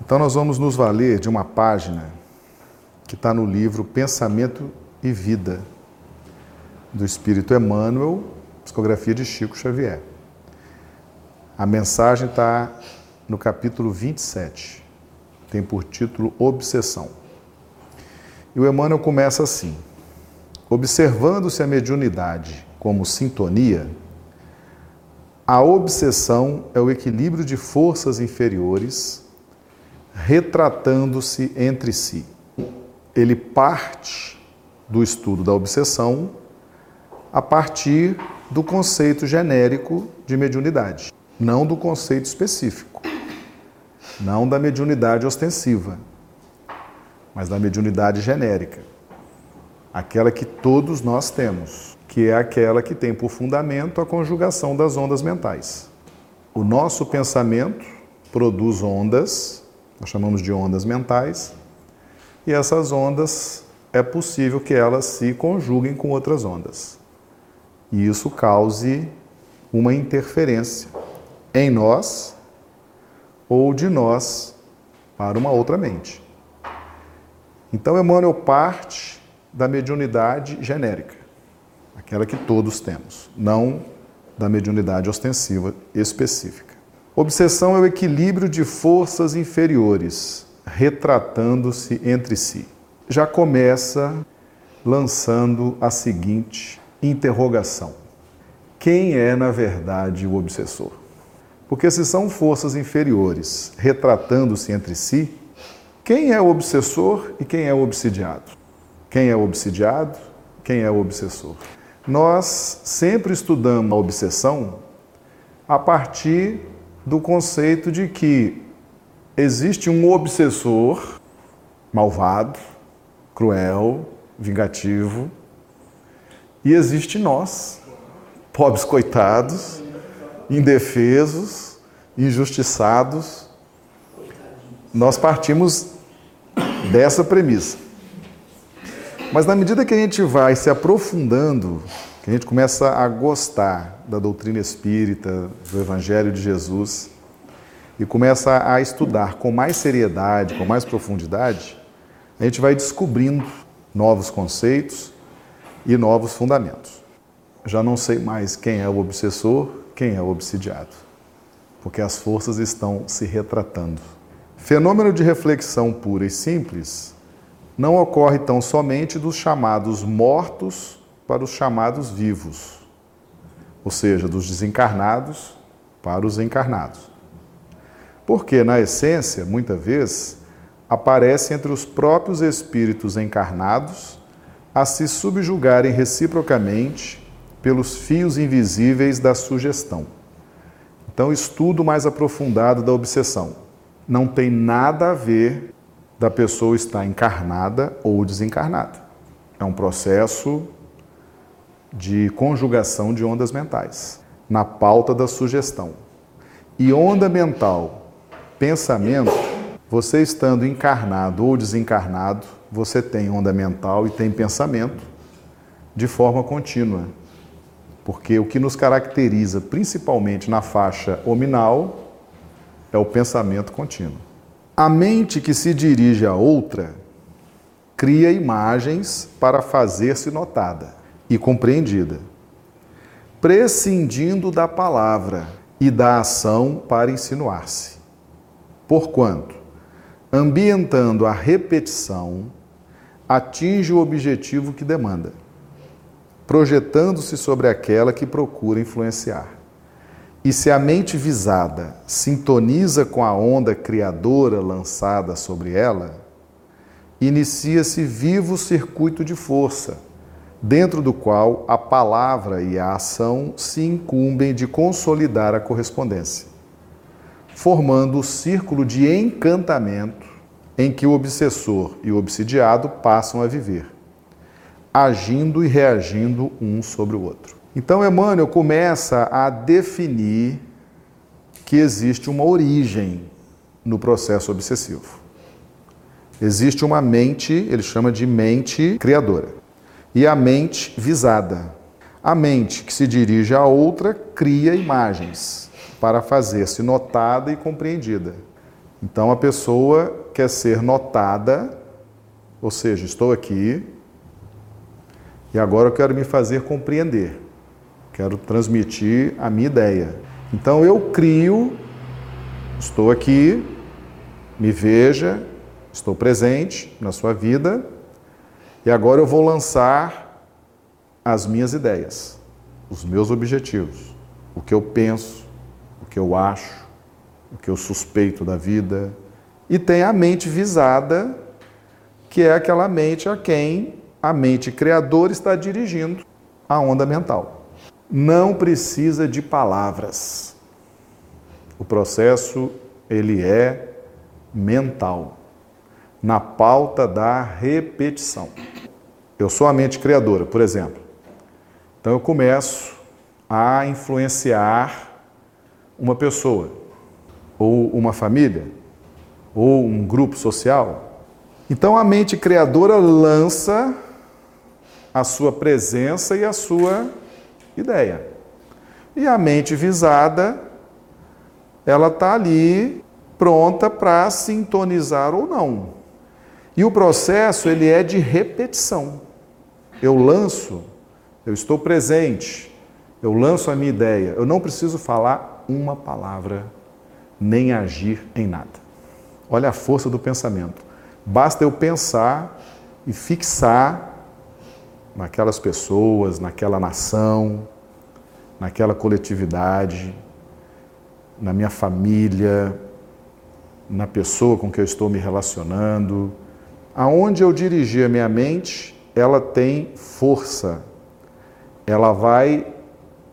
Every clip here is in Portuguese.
Então, nós vamos nos valer de uma página que está no livro Pensamento e Vida, do Espírito Emmanuel, psicografia de Chico Xavier. A mensagem está no capítulo 27, tem por título Obsessão. E o Emmanuel começa assim: Observando-se a mediunidade como sintonia, a obsessão é o equilíbrio de forças inferiores retratando-se entre si. Ele parte do estudo da obsessão a partir do conceito genérico de mediunidade, não do conceito específico, não da mediunidade ostensiva, mas da mediunidade genérica, aquela que todos nós temos, que é aquela que tem por fundamento a conjugação das ondas mentais. O nosso pensamento produz ondas, nós chamamos de ondas mentais, e essas ondas é possível que elas se conjuguem com outras ondas e isso cause uma interferência em nós ou de nós para uma outra mente. Então, Emmanuel parte da mediunidade genérica, aquela que todos temos, não da mediunidade ostensiva específica. Obsessão é o equilíbrio de forças inferiores, retratando-se entre si. Já começa lançando a seguinte interrogação: quem é, na verdade, o obsessor? Porque se são forças inferiores retratando-se entre si, quem é o obsessor e quem é o obsidiado? Quem é o obsidiado? Quem é o obsessor? Nós sempre estudamos a obsessão a partir do conceito de que existe um obsessor malvado, cruel, vingativo, e existe nós, pobres coitados, indefesos, injustiçados. Nós partimos dessa premissa. Mas na medida que a gente vai se aprofundando, que a gente começa a gostar da doutrina espírita, do Evangelho de Jesus, e começa a estudar com mais seriedade, com mais profundidade, a gente vai descobrindo novos conceitos e novos fundamentos. Já não sei mais quem é o obsessor, quem é o obsidiado, porque as forças estão se retratando. Fenômeno de reflexão pura e simples não ocorre tão somente dos chamados mortos para os chamados vivos, ou seja, dos desencarnados para os encarnados. Porque, na essência, muitas vezes, aparece entre os próprios espíritos encarnados a se subjugarem reciprocamente pelos fios invisíveis da sugestão. Então, estudo mais aprofundado da obsessão. Não tem nada a ver da pessoa estar encarnada ou desencarnada. É um processo de conjugação de ondas mentais na pauta da sugestão. E onda mental, pensamento, você estando encarnado ou desencarnado, você tem onda mental e tem pensamento de forma contínua. Porque o que nos caracteriza, principalmente na faixa ominal, é o pensamento contínuo. A mente que se dirige a outra cria imagens para fazer-se notada e compreendida, prescindindo da palavra e da ação para insinuar-se. Porquanto, ambientando a repetição, atinge o objetivo que demanda, projetando-se sobre aquela que procura influenciar. E se a mente visada sintoniza com a onda criadora lançada sobre ela, inicia-se vivo circuito de força, dentro do qual a palavra e a ação se incumbem de consolidar a correspondência, formando o círculo de encantamento em que o obsessor e o obsidiado passam a viver, agindo e reagindo um sobre o outro. Então, Emmanuel começa a definir que existe uma origem no processo obsessivo. Existe uma mente, ele chama de mente criadora, e a mente visada. A mente que se dirige a outra cria imagens para fazer-se notada e compreendida Então a pessoa quer ser notada, ou seja, estou aqui e agora eu quero me fazer compreender, quero transmitir a minha ideia. Então eu crio, estou aqui, me veja, estou presente na sua vida e agora eu vou lançar as minhas ideias, os meus objetivos, o que eu penso, o que eu acho, o que eu suspeito da vida. E tem a mente visada, que é aquela mente a quem a mente criadora está dirigindo a onda mental. Não precisa de palavras. O processo ele é mental, na pauta da repetição. Eu sou a mente criadora, por exemplo. Então eu começo a influenciar uma pessoa, ou uma família, ou um grupo social. Então a mente criadora lança a sua presença e a sua ideia. E a mente visada, ela está ali pronta para sintonizar ou não. E o processo ele é de repetição. Eu lanço, eu estou presente, eu lanço a minha ideia. Eu não preciso falar uma palavra, nem agir em nada. Olha a força do pensamento. Basta eu pensar e fixar naquelas pessoas, naquela nação, naquela coletividade, na minha família, na pessoa com que eu estou me relacionando. Aonde eu dirigir a minha mente, ela tem força. Ela vai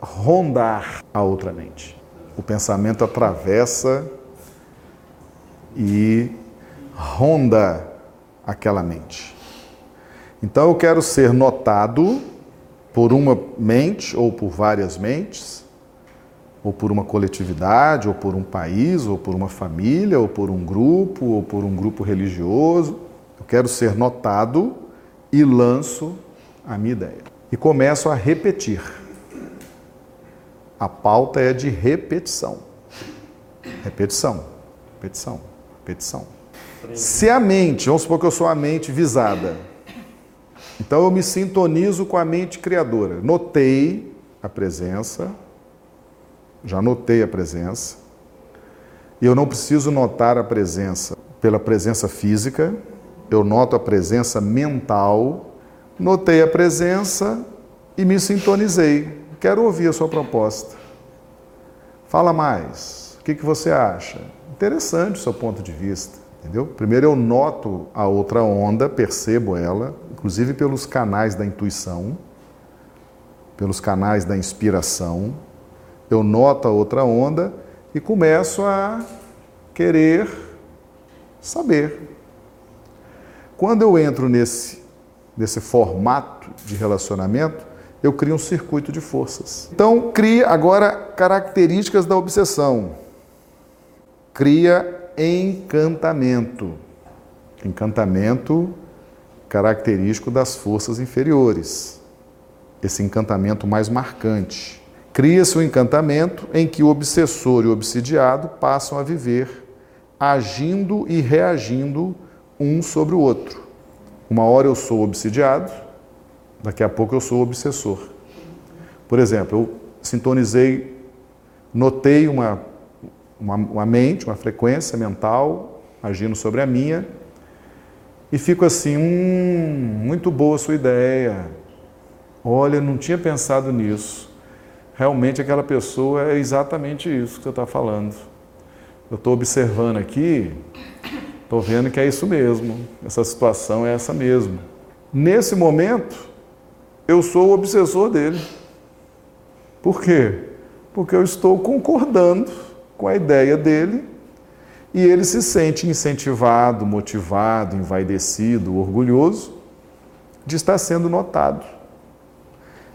rondar a outra mente. O pensamento atravessa e ronda aquela mente. Então eu quero ser notado por uma mente ou por várias mentes, ou por uma coletividade, ou por um país, ou por uma família, ou por um grupo, ou por um grupo religioso. Eu quero ser notado e lanço a minha ideia. E começo a repetir. A pauta é de repetição. Repetição, repetição, repetição. Se a mente, vamos supor que eu sou a mente visada, então eu me sintonizo com a mente criadora. Notei a presença, já notei a presença, e eu não preciso notar a presença pela presença física, eu noto a presença mental, notei a presença e me sintonizei. Quero ouvir a sua proposta. Fala mais. O que, que você acha? Interessante o seu ponto de vista. Entendeu? Primeiro eu noto a outra onda, percebo ela, inclusive pelos canais da intuição, pelos canais da inspiração. Eu noto a outra onda e começo a querer saber. Quando eu entro nesse, nesse formato de relacionamento, eu crio um circuito de forças. Então, cria agora características da obsessão. Cria encantamento. Encantamento característico das forças inferiores. Esse encantamento mais marcante. Cria-se um encantamento em que o obsessor e o obsidiado passam a viver agindo e reagindo um sobre o outro. Uma hora eu sou obsidiado, daqui a pouco eu sou obsessor. Por exemplo, eu sintonizei, notei uma uma, uma mente, uma frequência mental agindo sobre a minha, e fico assim, hum, muito boa a sua ideia. Olha, não tinha pensado nisso. Realmente aquela pessoa é exatamente isso que você está falando. Eu estou observando aqui, estou vendo que é isso mesmo. Essa situação é essa mesmo. Nesse momento, eu sou o obsessor dele. Por quê? Porque eu estou concordando com a ideia dele e ele se sente incentivado, motivado, envaidecido, orgulhoso de estar sendo notado.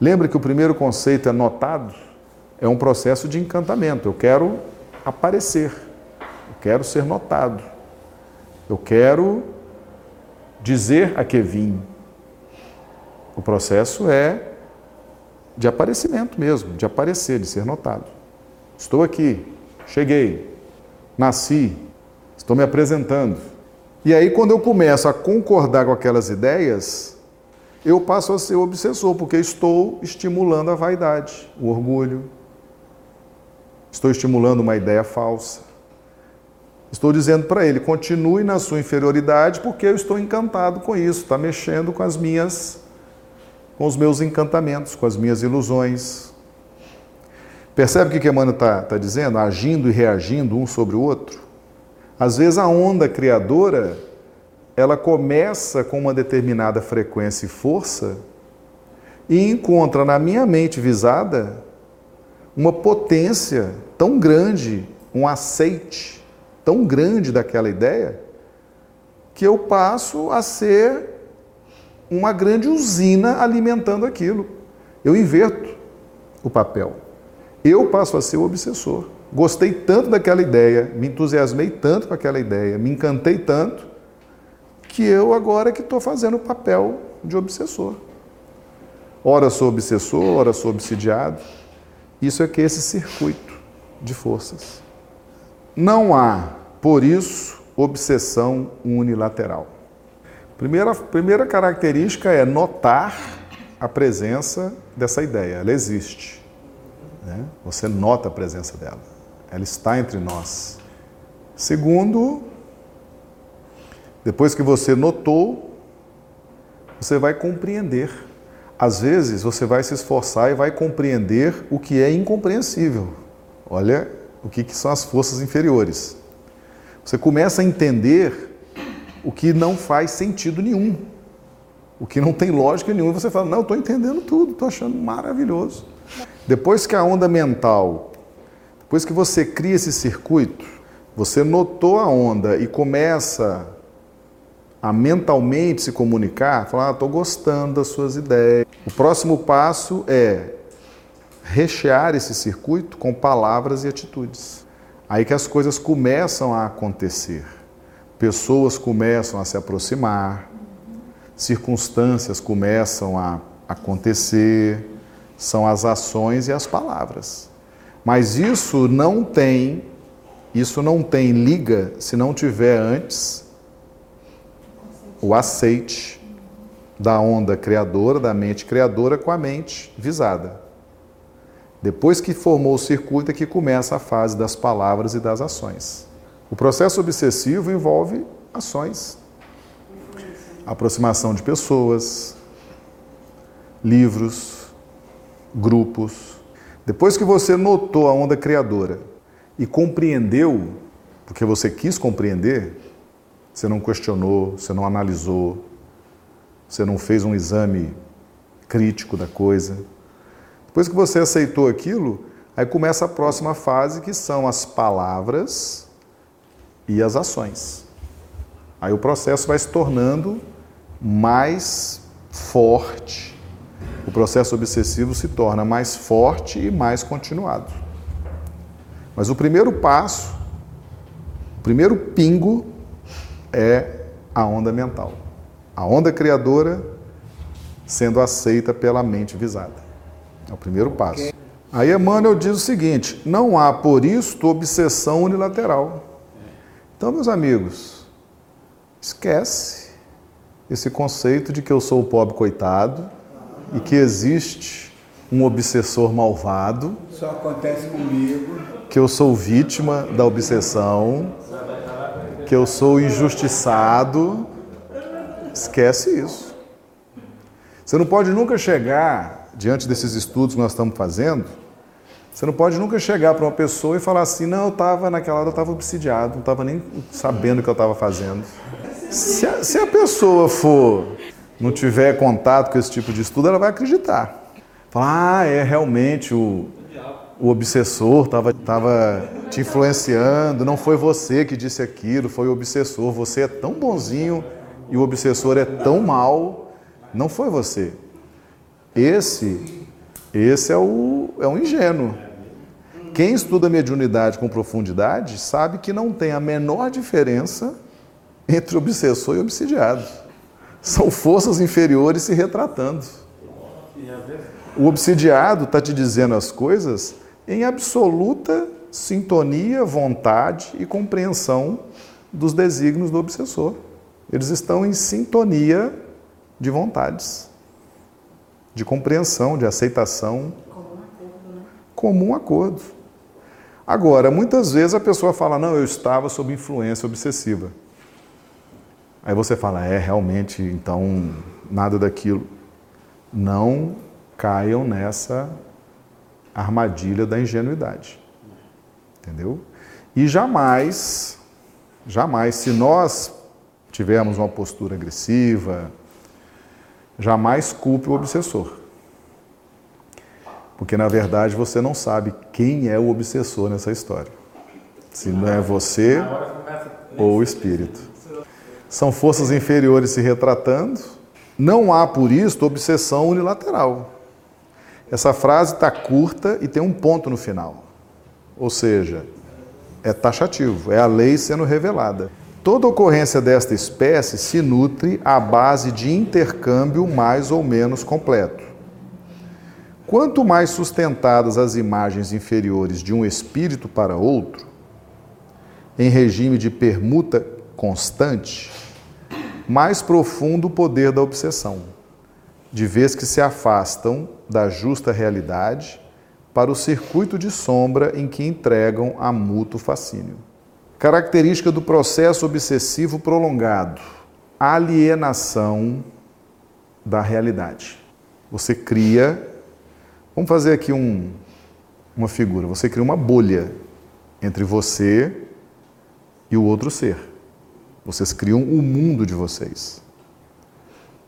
Lembra que o primeiro conceito é notado? É um processo de encantamento. Eu quero aparecer, eu quero ser notado, eu quero dizer a que vim. O processo é de aparecimento mesmo, de aparecer, de ser notado. Estou aqui, Cheguei, nasci, Estou me apresentando. E aí, quando eu começo a concordar com aquelas ideias, eu passo a ser obsessor, porque estou estimulando a vaidade, o orgulho. Estou estimulando uma ideia falsa. Estou dizendo para ele: continue na sua inferioridade, porque eu estou encantado com isso. Está mexendo com as minhas, com os meus encantamentos, com as minhas ilusões. Percebe o que Emmanuel está tá dizendo? Agindo e reagindo um sobre o outro. Às vezes a onda criadora, ela começa com uma determinada frequência e força e encontra na minha mente visada uma potência tão grande, um aceite tão grande daquela ideia, que eu passo a ser uma grande usina alimentando aquilo. Eu inverto o papel. Eu passo a ser o obsessor. Gostei tanto daquela ideia, me entusiasmei tanto com aquela ideia, me encantei tanto, que eu agora que estou fazendo o papel de obsessor. Ora sou obsessor, ora sou obsidiado. Isso é que esse circuito de forças. Não há, por isso, obsessão unilateral. Primeira, primeira característica é notar a presença dessa ideia, ela existe. Né? Você nota a presença dela ela está entre nós. Segundo, depois que você notou, você vai compreender. Às vezes você vai se esforçar e vai compreender o que é incompreensível. Olha o que, que são as forças inferiores. Você começa a entender o que não faz sentido nenhum, o que não tem lógica nenhuma. Você fala, não, estou entendendo tudo, estou achando maravilhoso. Depois que a onda mental depois que você cria esse circuito, você notou a onda e começa a mentalmente se comunicar, falar, estou ah, gostando das suas ideias. O próximo passo é rechear esse circuito com palavras e atitudes. Aí que as coisas começam a acontecer. Pessoas começam a se aproximar, circunstâncias começam a acontecer, são as ações e as palavras. Mas isso não tem, isso não tem liga se não tiver antes o aceite da onda criadora, da mente criadora com a mente visada. Depois que formou o circuito é que começa a fase das palavras e das ações. O processo obsessivo envolve ações, aproximação de pessoas, livros, grupos, depois que você notou a onda criadora e compreendeu, porque você quis compreender, você não questionou, você não analisou, você não fez um exame crítico da coisa. Depois que você aceitou aquilo, aí começa a próxima fase, que são as palavras e as ações. Aí o processo vai se tornando mais forte o processo obsessivo se torna mais forte e mais continuado. Mas o primeiro passo, o primeiro pingo é a onda mental. A onda criadora sendo aceita pela mente visada. É o primeiro passo. Aí Emmanuel diz o seguinte: não há por isto obsessão unilateral. Então, meus amigos, esquece esse conceito de que eu sou o pobre coitado, e que existe um obsessor malvado. Só acontece comigo. Que eu sou vítima da obsessão, que eu sou injustiçado. Esquece isso. Você não pode nunca chegar diante desses estudos que nós estamos fazendo. Você não pode nunca chegar para uma pessoa e falar assim: não, eu estava naquela hora, eu estava obsidiado, não estava nem sabendo o que eu estava fazendo. Se a, se a pessoa for não tiver contato com esse tipo de estudo, ela vai acreditar. Falar, ah, é realmente o, o obsessor estava tava te influenciando, não foi você que disse aquilo, foi o obsessor. Você é tão bonzinho e o obsessor é tão mal, não foi você. Esse, esse é o, é o ingênuo. Quem estuda mediunidade com profundidade sabe que não tem a menor diferença entre obsessor e obsidiado. São forças inferiores se retratando. O obsidiado está te dizendo as coisas em absoluta sintonia, vontade e compreensão dos desígnios do obsessor. Eles estão em sintonia de vontades, de compreensão, de aceitação. Comum acordo, né? Comum acordo. Agora, muitas vezes a pessoa fala: Não, eu estava sob influência obsessiva. Aí você fala: É, realmente, então, nada daquilo. Não caiam nessa armadilha da ingenuidade. Entendeu? E jamais, jamais, se nós tivermos uma postura agressiva, jamais culpe o obsessor. Porque na verdade você não sabe quem é o obsessor nessa história. Se não é você ou o espírito. São forças inferiores se retratando. Não há por isso obsessão unilateral. Essa frase está curta e tem um ponto no final. Ou seja, é taxativo, é a lei sendo revelada. Toda ocorrência desta espécie se nutre à base de intercâmbio mais ou menos completo. Quanto mais sustentadas as imagens inferiores de um espírito para outro, em regime de permuta constante, mais profundo o poder da obsessão, de vez que se afastam da justa realidade para o circuito de sombra em que entregam a mútuo fascínio. Característica do processo obsessivo prolongado: alienação da realidade. Você cria, vamos fazer aqui um, uma figura: você cria uma bolha entre você e o outro ser. Vocês criam o mundo de vocês.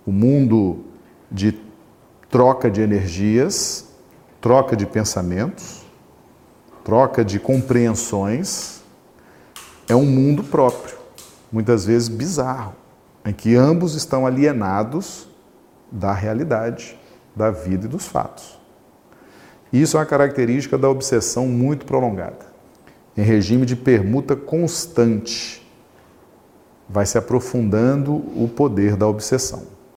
O mundo de troca de energias, troca de pensamentos, troca de compreensões é um mundo próprio, muitas vezes bizarro, em que ambos estão alienados da realidade, da vida e dos fatos. Isso é uma característica da obsessão muito prolongada. Em regime de permuta constante, vai se aprofundando o poder da obsessão.